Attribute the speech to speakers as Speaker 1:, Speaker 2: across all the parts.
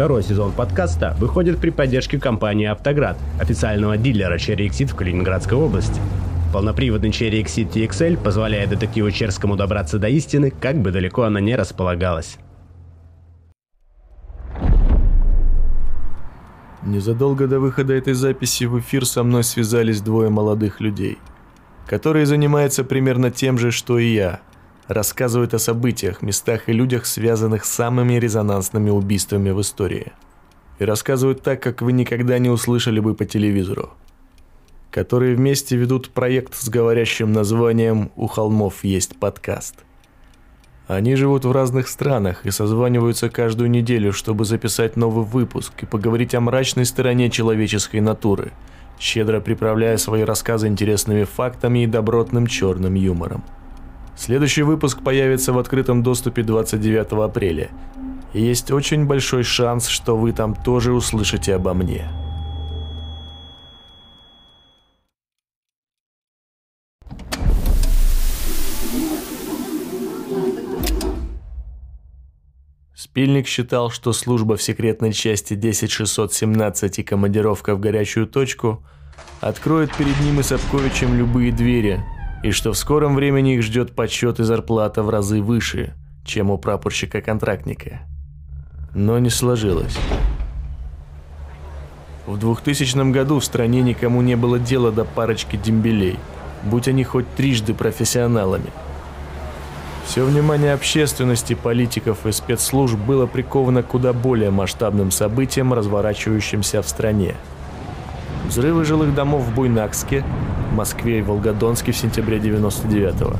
Speaker 1: Второй сезон подкаста выходит при поддержке компании «Автоград», официального дилера Cherry Exit в Калининградской области. Полноприводный Cherry Exit TXL позволяет детективу Черскому добраться до истины, как бы далеко она не располагалась.
Speaker 2: Незадолго до выхода этой записи в эфир со мной связались двое молодых людей, которые занимаются примерно тем же, что и я. Рассказывают о событиях, местах и людях, связанных с самыми резонансными убийствами в истории. И рассказывают так, как вы никогда не услышали бы по телевизору. Которые вместе ведут проект с говорящим названием «У холмов есть подкаст». Они живут в разных странах и созваниваются каждую неделю, чтобы записать новый выпуск и поговорить о мрачной стороне человеческой натуры, щедро приправляя свои рассказы интересными фактами и добротным черным юмором. Следующий выпуск появится в открытом доступе 29 апреля. И есть очень большой шанс, что вы там тоже услышите обо мне. Спильник считал, что служба в секретной части 10617 и командировка в горячую точку откроет перед ним и Сапковичем любые двери, и что в скором времени их ждет почет и зарплата в разы выше, чем у прапорщика-контрактника. Но не сложилось. В 2000 году в стране никому не было дела до парочки дембелей, будь они хоть трижды профессионалами – все внимание общественности, политиков и спецслужб было приковано куда более масштабным событиям, разворачивающимся в стране. Взрывы жилых домов в Буйнакске, Москве и Волгодонске в сентябре 99-го.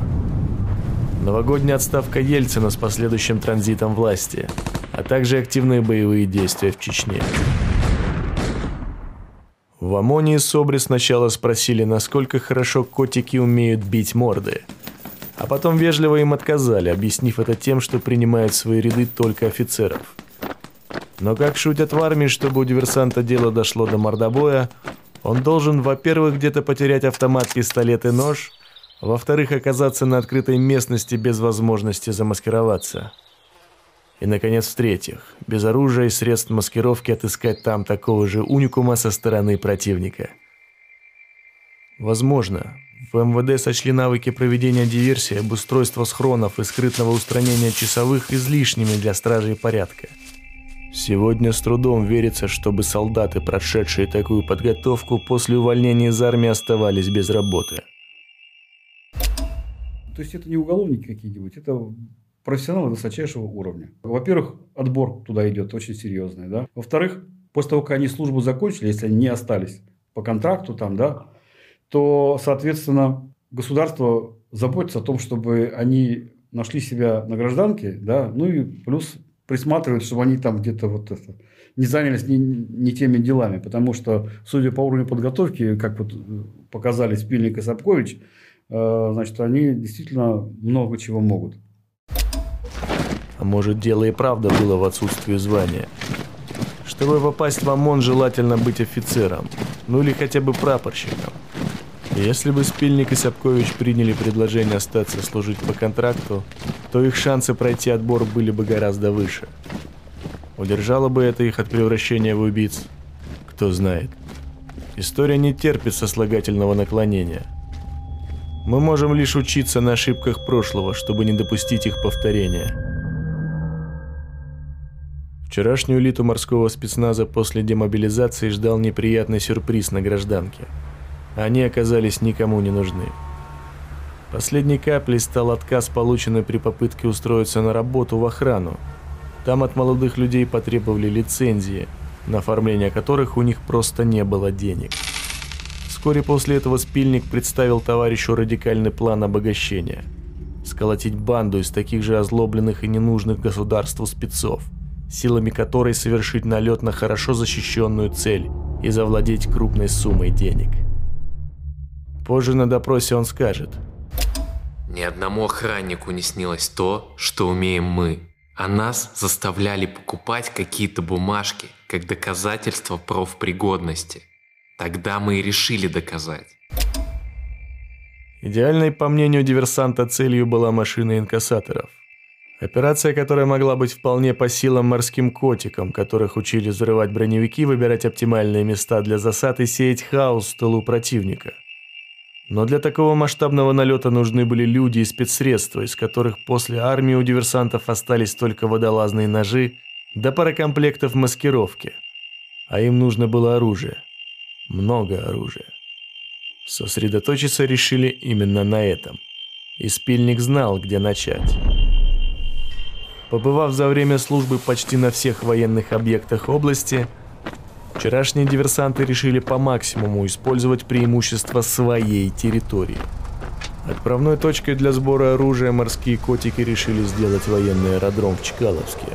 Speaker 2: Новогодняя отставка Ельцина с последующим транзитом власти, а также активные боевые действия в Чечне. В ОМОНе и СОБРе сначала спросили, насколько хорошо котики умеют бить морды – а потом вежливо им отказали, объяснив это тем, что принимают в свои ряды только офицеров. Но как шутят в армии, чтобы у диверсанта дело дошло до мордобоя, он должен, во-первых, где-то потерять автомат, пистолет и нож, во-вторых, оказаться на открытой местности без возможности замаскироваться. И, наконец, в-третьих, без оружия и средств маскировки отыскать там такого же уникума со стороны противника. Возможно, в МВД сочли навыки проведения диверсии, обустройства схронов и скрытного устранения часовых излишними для стражей порядка. Сегодня с трудом верится, чтобы солдаты, прошедшие такую подготовку, после увольнения из армии оставались без работы.
Speaker 3: То есть это не уголовники какие-нибудь, это профессионалы высочайшего уровня. Во-первых, отбор туда идет очень серьезный. Да? Во-вторых, после того, как они службу закончили, если они не остались по контракту, там, да, то, соответственно, государство заботится о том, чтобы они нашли себя на гражданке, да, ну и плюс присматривают, чтобы они там где-то вот это, не занялись не, не теми делами, потому что, судя по уровню подготовки, как вот показали Спильник и Сапкович, э, значит, они действительно много чего могут.
Speaker 2: А может, дело и правда было в отсутствии звания? Чтобы попасть в ОМОН, желательно быть офицером, ну или хотя бы прапорщиком. Если бы Спильник и Сапкович приняли предложение остаться служить по контракту, то их шансы пройти отбор были бы гораздо выше. Удержало бы это их от превращения в убийц? Кто знает. История не терпит сослагательного наклонения. Мы можем лишь учиться на ошибках прошлого, чтобы не допустить их повторения. Вчерашнюю элиту морского спецназа после демобилизации ждал неприятный сюрприз на гражданке – они оказались никому не нужны. Последней каплей стал отказ, полученный при попытке устроиться на работу в охрану. Там от молодых людей потребовали лицензии, на оформление которых у них просто не было денег. Вскоре после этого Спильник представил товарищу радикальный план обогащения. Сколотить банду из таких же озлобленных и ненужных государству спецов, силами которой совершить налет на хорошо защищенную цель и завладеть крупной суммой денег. Позже на допросе он скажет.
Speaker 4: Ни одному охраннику не снилось то, что умеем мы. А нас заставляли покупать какие-то бумажки, как доказательство профпригодности. Тогда мы и решили доказать.
Speaker 2: Идеальной, по мнению диверсанта, целью была машина инкассаторов. Операция, которая могла быть вполне по силам морским котикам, которых учили взрывать броневики, выбирать оптимальные места для засад и сеять хаос в тылу противника. Но для такого масштабного налета нужны были люди и спецсредства, из которых после армии у диверсантов остались только водолазные ножи да пара комплектов маскировки. А им нужно было оружие. Много оружия. Сосредоточиться решили именно на этом. И Спильник знал, где начать. Побывав за время службы почти на всех военных объектах области, вчерашние диверсанты решили по максимуму использовать преимущества своей территории. Отправной точкой для сбора оружия морские котики решили сделать военный аэродром в Чкаловске.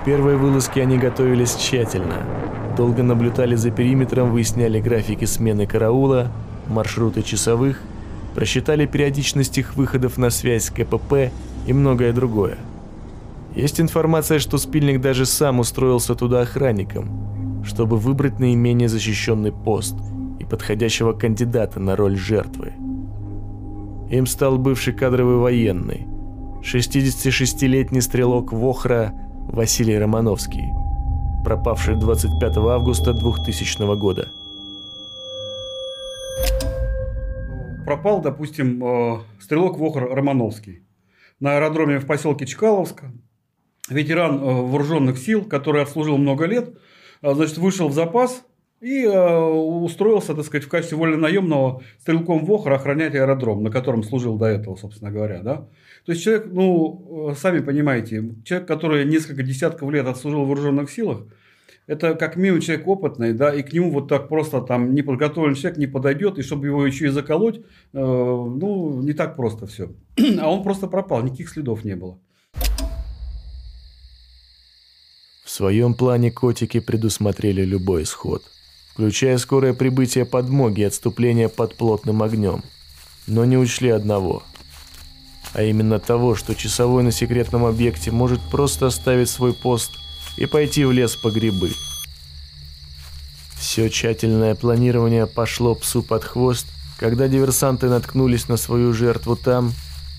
Speaker 2: К первой вылазке они готовились тщательно. Долго наблюдали за периметром, выясняли графики смены караула, маршруты часовых, просчитали периодичность их выходов на связь с КПП и многое другое – есть информация, что Спильник даже сам устроился туда охранником, чтобы выбрать наименее защищенный пост и подходящего кандидата на роль жертвы. Им стал бывший кадровый военный, 66-летний стрелок Вохра Василий Романовский, пропавший 25 августа 2000 года.
Speaker 3: Пропал, допустим, э, стрелок Вохр Романовский на аэродроме в поселке Чкаловска ветеран э, вооруженных сил, который отслужил много лет, значит, вышел в запас и э, устроился, так сказать, в качестве вольнонаемного стрелком ВОХРа охранять аэродром, на котором служил до этого, собственно говоря, да. То есть человек, ну, сами понимаете, человек, который несколько десятков лет отслужил в вооруженных силах, это как минимум человек опытный, да, и к нему вот так просто там неподготовленный человек не подойдет, и чтобы его еще и заколоть, э, ну, не так просто все. А он просто пропал, никаких следов не было.
Speaker 2: В своем плане котики предусмотрели любой исход, включая скорое прибытие подмоги и отступление под плотным огнем. Но не учли одного. А именно того, что часовой на секретном объекте может просто оставить свой пост и пойти в лес по грибы. Все тщательное планирование пошло псу под хвост, когда диверсанты наткнулись на свою жертву там,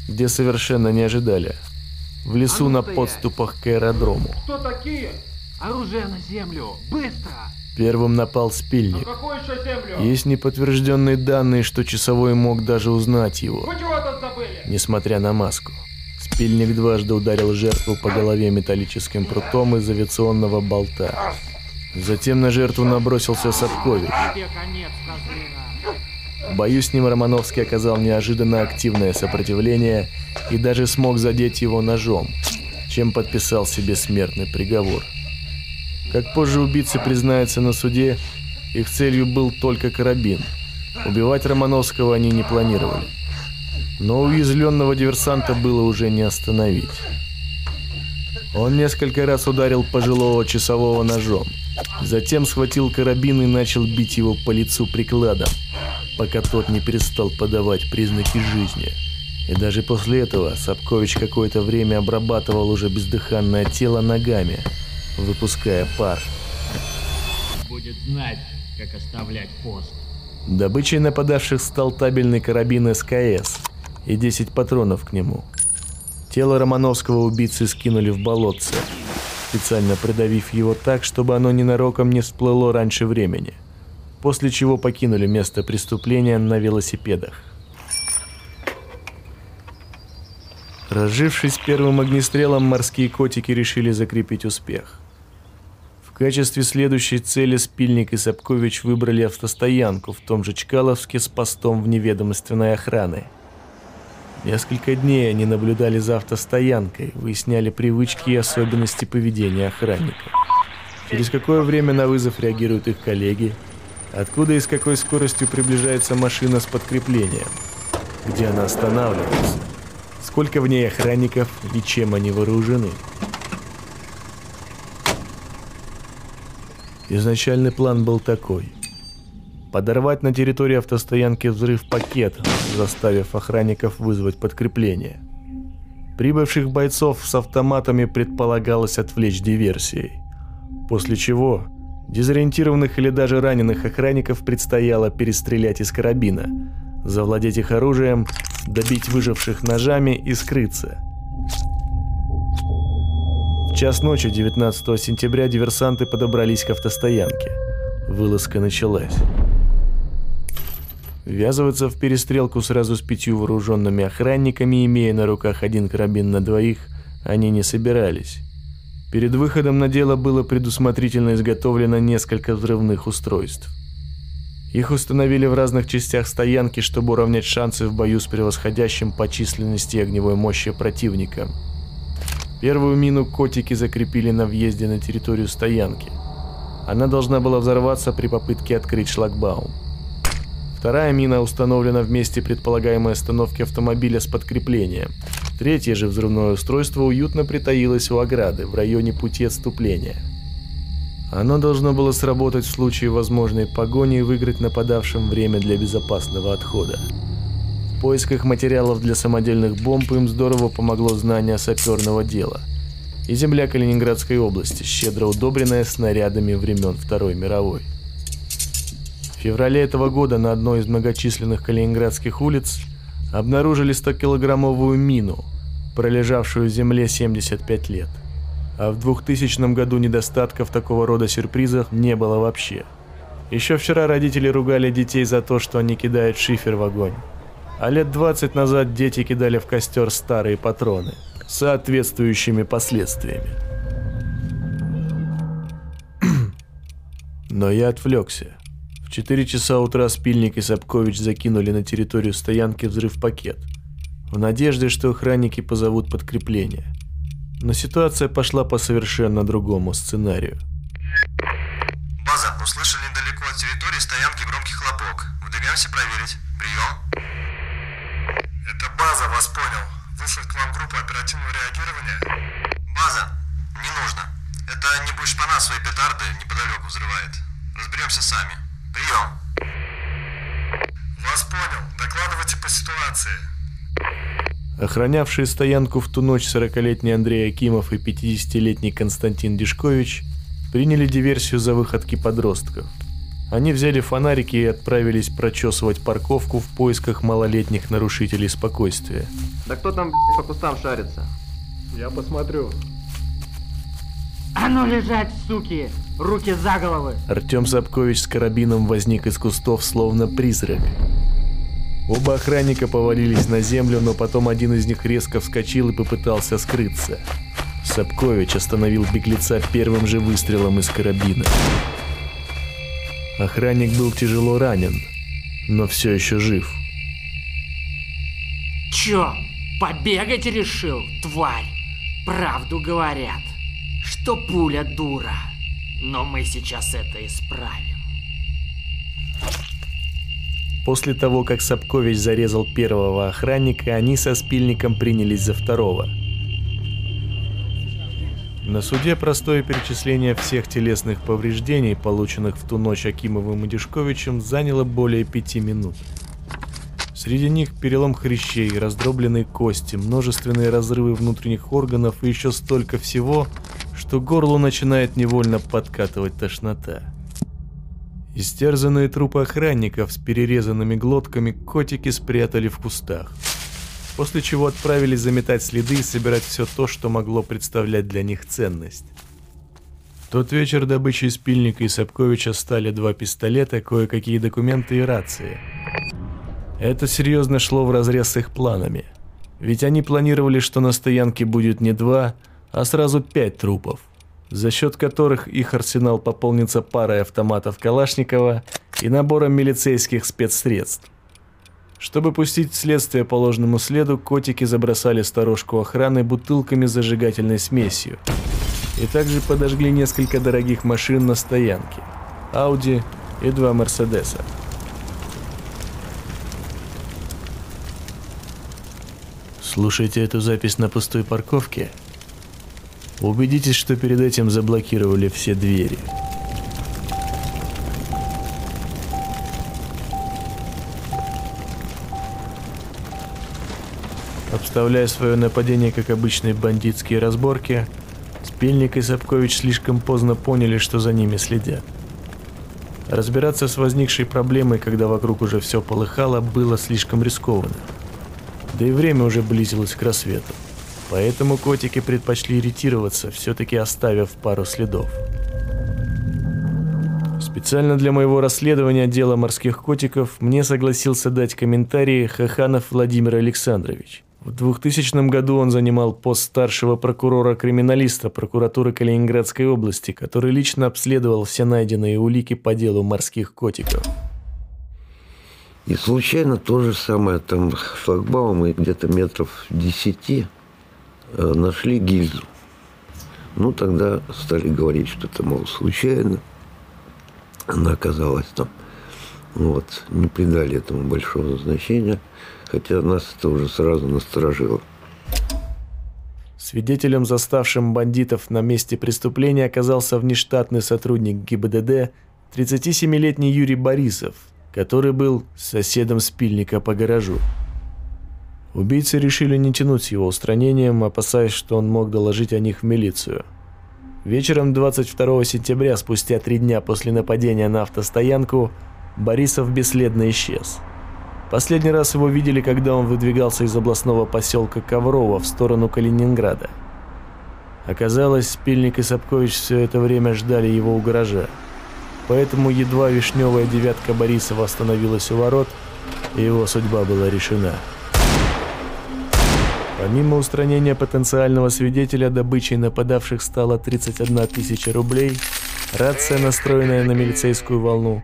Speaker 2: где совершенно не ожидали – в лесу а ну на подступах к аэродрому.
Speaker 5: Кто такие? Оружие на землю! Быстро!
Speaker 2: Первым напал спильник. Есть неподтвержденные данные, что часовой мог даже узнать его. Несмотря на маску. Спильник дважды ударил жертву по голове металлическим прутом из авиационного болта. Затем на жертву набросился Сапкович. В бою с ним Романовский оказал неожиданно активное сопротивление и даже смог задеть его ножом, чем подписал себе смертный приговор. Как позже убийцы признаются на суде, их целью был только карабин. Убивать Романовского они не планировали. Но уязвленного диверсанта было уже не остановить. Он несколько раз ударил пожилого часового ножом. Затем схватил карабин и начал бить его по лицу прикладом, пока тот не перестал подавать признаки жизни. И даже после этого Сапкович какое-то время обрабатывал уже бездыханное тело ногами, выпуская пар.
Speaker 5: Будет знать, как оставлять пост.
Speaker 2: Добычей нападавших стал табельный карабин СКС и 10 патронов к нему. Тело Романовского убийцы скинули в болотце, специально придавив его так, чтобы оно ненароком не всплыло раньше времени, после чего покинули место преступления на велосипедах. Разжившись первым огнестрелом, морские котики решили закрепить успех. В качестве следующей цели Спильник и Сапкович выбрали автостоянку в том же Чкаловске с постом в неведомственной охраны. Несколько дней они наблюдали за автостоянкой, выясняли привычки и особенности поведения охранников. Через какое время на вызов реагируют их коллеги, откуда и с какой скоростью приближается машина с подкреплением, где она останавливается – сколько в ней охранников и чем они вооружены. Изначальный план был такой. Подорвать на территории автостоянки взрыв пакет, заставив охранников вызвать подкрепление. Прибывших бойцов с автоматами предполагалось отвлечь диверсией. После чего дезориентированных или даже раненых охранников предстояло перестрелять из карабина, завладеть их оружием добить выживших ножами и скрыться. час ночи 19 сентября диверсанты подобрались к автостоянке. Вылазка началась. Ввязываться в перестрелку сразу с пятью вооруженными охранниками, имея на руках один карабин на двоих, они не собирались. Перед выходом на дело было предусмотрительно изготовлено несколько взрывных устройств. Их установили в разных частях стоянки, чтобы уравнять шансы в бою с превосходящим по численности и огневой мощи противником. Первую мину котики закрепили на въезде на территорию стоянки. Она должна была взорваться при попытке открыть шлагбаум. Вторая мина установлена в месте предполагаемой остановки автомобиля с подкреплением. Третье же взрывное устройство уютно притаилось у ограды в районе пути отступления. Оно должно было сработать в случае возможной погони и выиграть нападавшим время для безопасного отхода. В поисках материалов для самодельных бомб им здорово помогло знание саперного дела. И земля Калининградской области, щедро удобренная снарядами времен Второй мировой. В феврале этого года на одной из многочисленных калининградских улиц обнаружили 100-килограммовую мину, пролежавшую в земле 75 лет. А в 2000 году недостатков такого рода сюрпризах не было вообще. Еще вчера родители ругали детей за то, что они кидают шифер в огонь. А лет 20 назад дети кидали в костер старые патроны с соответствующими последствиями. Но я отвлекся. 4 часа утра Спильник и Сапкович закинули на территорию стоянки взрыв-пакет, в надежде, что охранники позовут подкрепление. Но ситуация пошла по совершенно другому сценарию.
Speaker 6: База, услышали недалеко от территории стоянки громкий хлопок. Выдвигаемся проверить. Прием. Это база, вас понял. Выслать к вам группу оперативного реагирования? База, не нужно. Это небось шпана свои петарды неподалеку взрывает. Разберемся сами. Прием. Вас понял. Докладывайте по ситуации.
Speaker 2: Охранявшие стоянку в ту ночь 40-летний Андрей Акимов и 50-летний Константин Дешкович приняли диверсию за выходки подростков. Они взяли фонарики и отправились прочесывать парковку в поисках малолетних нарушителей спокойствия.
Speaker 7: Да кто там блядь, по кустам шарится?
Speaker 1: Я посмотрю.
Speaker 5: А ну лежать, суки! Руки за головы!
Speaker 2: Артем Сапкович с карабином возник из кустов, словно призрак. Оба охранника повалились на землю, но потом один из них резко вскочил и попытался скрыться. Сапкович остановил беглеца первым же выстрелом из карабина. Охранник был тяжело ранен, но все еще жив.
Speaker 8: Чё, побегать решил, тварь? Правду говорят, что пуля дура. Но мы сейчас это исправим.
Speaker 2: После того, как Сапкович зарезал первого охранника, они со спильником принялись за второго. На суде простое перечисление всех телесных повреждений, полученных в ту ночь Акимовым и Дешковичем, заняло более пяти минут. Среди них перелом хрящей, раздробленные кости, множественные разрывы внутренних органов и еще столько всего, что горлу начинает невольно подкатывать тошнота. Истерзанные трупы охранников с перерезанными глотками котики спрятали в кустах. После чего отправились заметать следы и собирать все то, что могло представлять для них ценность. В тот вечер добычей Спильника и Сапковича стали два пистолета, кое-какие документы и рации. Это серьезно шло вразрез с их планами. Ведь они планировали, что на стоянке будет не два, а сразу пять трупов за счет которых их арсенал пополнится парой автоматов Калашникова и набором милицейских спецсредств. Чтобы пустить следствие по ложному следу, котики забросали сторожку охраны бутылками с зажигательной смесью и также подожгли несколько дорогих машин на стоянке – Ауди и два Мерседеса. Слушайте эту запись на пустой парковке – Убедитесь, что перед этим заблокировали все двери. Обставляя свое нападение как обычные бандитские разборки, Спельник и Сапкович слишком поздно поняли, что за ними следят. Разбираться с возникшей проблемой, когда вокруг уже все полыхало, было слишком рискованно. Да и время уже близилось к рассвету. Поэтому котики предпочли ретироваться, все-таки оставив пару следов. Специально для моего расследования дела морских котиков мне согласился дать комментарии Хаханов Владимир Александрович. В 2000 году он занимал пост старшего прокурора-криминалиста прокуратуры Калининградской области, который лично обследовал все найденные улики по делу морских котиков.
Speaker 9: И случайно то же самое, там шлагбаум и где-то метров десяти нашли гильзу. Ну, тогда стали говорить, что это, мол, случайно. Она оказалась там. Вот. Не придали этому большого значения – хотя нас это уже сразу насторожило.
Speaker 2: Свидетелем, заставшим бандитов на месте преступления, оказался внештатный сотрудник ГИБДД, 37-летний Юрий Борисов, который был соседом спильника по гаражу. Убийцы решили не тянуть с его устранением, опасаясь, что он мог доложить о них в милицию. Вечером 22 сентября, спустя три дня после нападения на автостоянку, Борисов бесследно исчез – Последний раз его видели, когда он выдвигался из областного поселка Коврово в сторону Калининграда. Оказалось, Спильник и Сапкович все это время ждали его у гаража. Поэтому едва вишневая девятка Борисова остановилась у ворот, его судьба была решена. Помимо устранения потенциального свидетеля, добычей нападавших стало 31 тысяча рублей, рация, настроенная на милицейскую волну,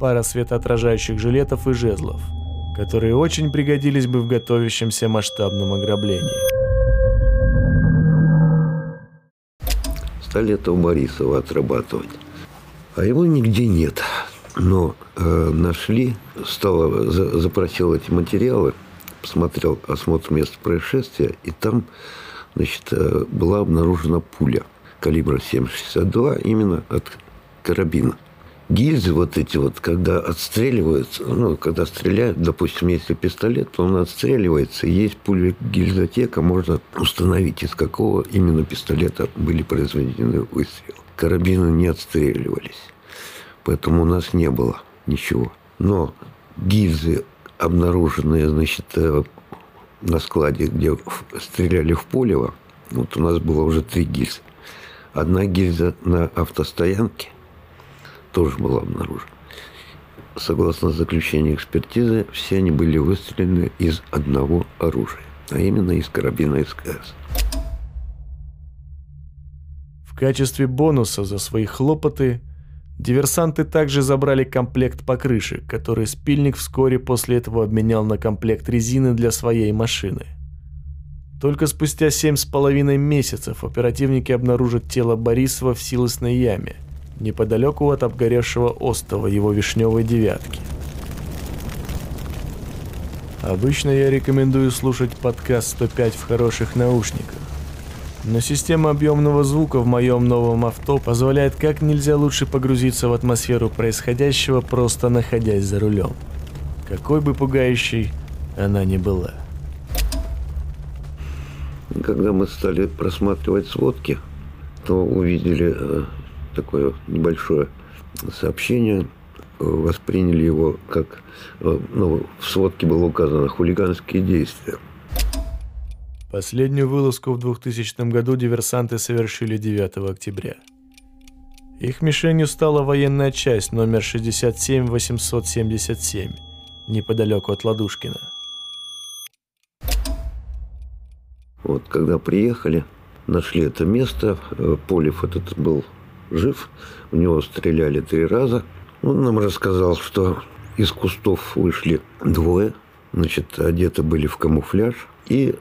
Speaker 2: пара светоотражающих жилетов и жезлов – которые очень пригодились бы в готовящемся масштабном ограблении.
Speaker 9: Стали это у Борисова отрабатывать. А его нигде нет. Но э, нашли, стало, за, запросил эти материалы, посмотрел осмотр места происшествия, и там значит, э, была обнаружена пуля калибра 7,62 именно от карабина гильзы вот эти вот, когда отстреливаются, ну, когда стреляют, допустим, если пистолет, то он отстреливается, есть пуля гильзотека, можно установить, из какого именно пистолета были произведены выстрелы. Карабины не отстреливались, поэтому у нас не было ничего. Но гильзы, обнаруженные, значит, э, на складе, где стреляли в полево, вот у нас было уже три гильзы. Одна гильза на автостоянке – тоже была обнаружена. Согласно заключению экспертизы, все они были выстрелены из одного оружия, а именно из карабина СКС.
Speaker 2: В качестве бонуса за свои хлопоты диверсанты также забрали комплект покрышек, который спильник вскоре после этого обменял на комплект резины для своей машины. Только спустя семь с половиной месяцев оперативники обнаружат тело Борисова в силосной яме – неподалеку от обгоревшего остова его вишневой девятки. Обычно я рекомендую слушать подкаст 105 в хороших наушниках. Но система объемного звука в моем новом авто позволяет как нельзя лучше погрузиться в атмосферу происходящего, просто находясь за рулем. Какой бы пугающей она ни была.
Speaker 9: Когда мы стали просматривать сводки, то увидели э, такое небольшое сообщение, восприняли его как, ну, в сводке было указано хулиганские действия.
Speaker 2: Последнюю вылазку в 2000 году диверсанты совершили 9 октября. Их мишенью стала военная часть номер 67877, неподалеку от Ладушкина.
Speaker 9: Вот, когда приехали, нашли это место, э, Полев этот был жив. У него стреляли три раза. Он нам рассказал, что из кустов вышли двое. Значит, одеты были в камуфляж. И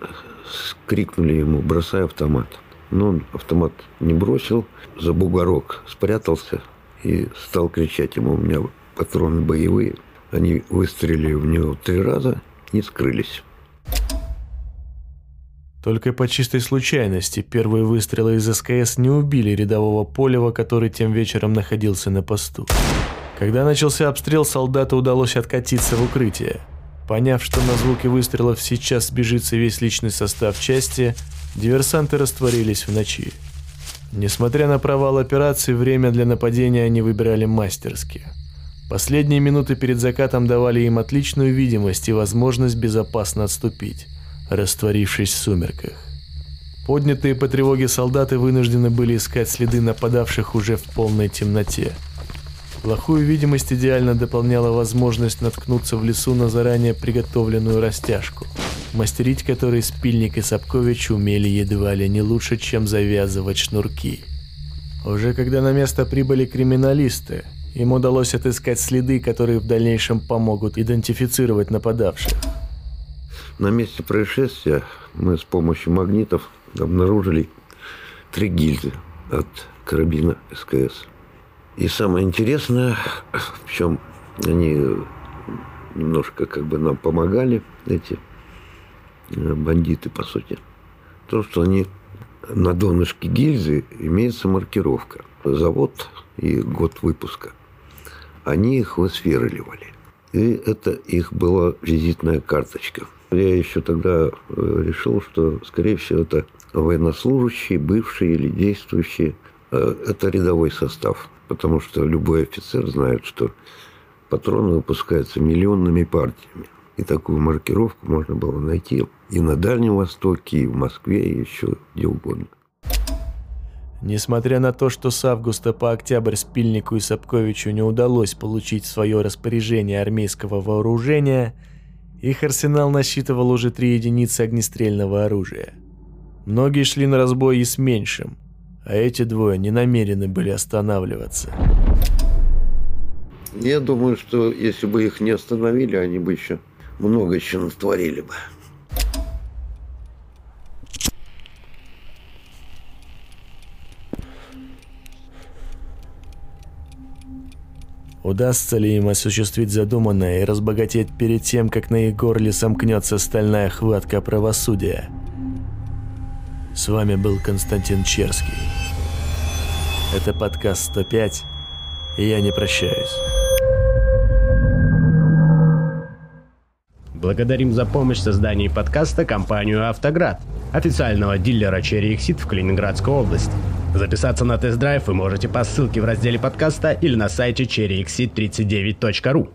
Speaker 9: крикнули ему «бросай автомат». Но он автомат не бросил, за бугорок спрятался и стал кричать ему «у меня патроны боевые». Они выстрелили в него три раза и скрылись.
Speaker 2: Только по чистой случайности первые выстрелы из СКС не убили рядового Полева, который тем вечером находился на посту. Когда начался обстрел, солдату удалось откатиться в укрытие. Поняв, что на звуки выстрелов сейчас сбежится весь личный состав части, диверсанты растворились в ночи. Несмотря на провал операции, время для нападения они выбирали мастерски. Последние минуты перед закатом давали им отличную видимость и возможность безопасно отступить растворившись в сумерках. Поднятые по тревоге солдаты вынуждены были искать следы нападавших уже в полной темноте. Плохую видимость идеально дополняла возможность наткнуться в лесу на заранее приготовленную растяжку, мастерить которой Спильник и Сапкович умели едва ли не лучше, чем завязывать шнурки. Уже когда на место прибыли криминалисты, им удалось отыскать следы, которые в дальнейшем помогут идентифицировать нападавших.
Speaker 9: На месте происшествия мы с помощью магнитов обнаружили три гильзы от карабина СКС. И самое интересное, в чем они немножко как бы нам помогали, эти э, бандиты, по сути, то, что они на донышке гильзы имеется маркировка. Завод и год выпуска. Они их высверливали. И это их была визитная карточка. Я еще тогда э, решил, что, скорее всего, это военнослужащие, бывшие или действующие. Э, это рядовой состав потому что любой офицер знает, что патроны выпускаются миллионными партиями. И такую маркировку можно было найти и на Дальнем Востоке, и в Москве, и еще где угодно.
Speaker 2: Несмотря на то, что с августа по октябрь Спильнику и Сапковичу не удалось получить свое распоряжение армейского вооружения, их арсенал насчитывал уже три единицы огнестрельного оружия. Многие шли на разбой и с меньшим, а эти двое не намерены были останавливаться.
Speaker 9: Я думаю, что если бы их не остановили, они бы еще много еще натворили бы.
Speaker 2: Удастся ли им осуществить задуманное и разбогатеть перед тем, как на их горле сомкнется стальная хватка правосудия – с вами был Константин Черский. Это подкаст 105, и я не прощаюсь.
Speaker 1: Благодарим за помощь в создании подкаста компанию «Автоград», официального дилера Cherry Exit в Калининградской области. Записаться на тест-драйв вы можете по ссылке в разделе подкаста или на сайте cherryexit39.ru.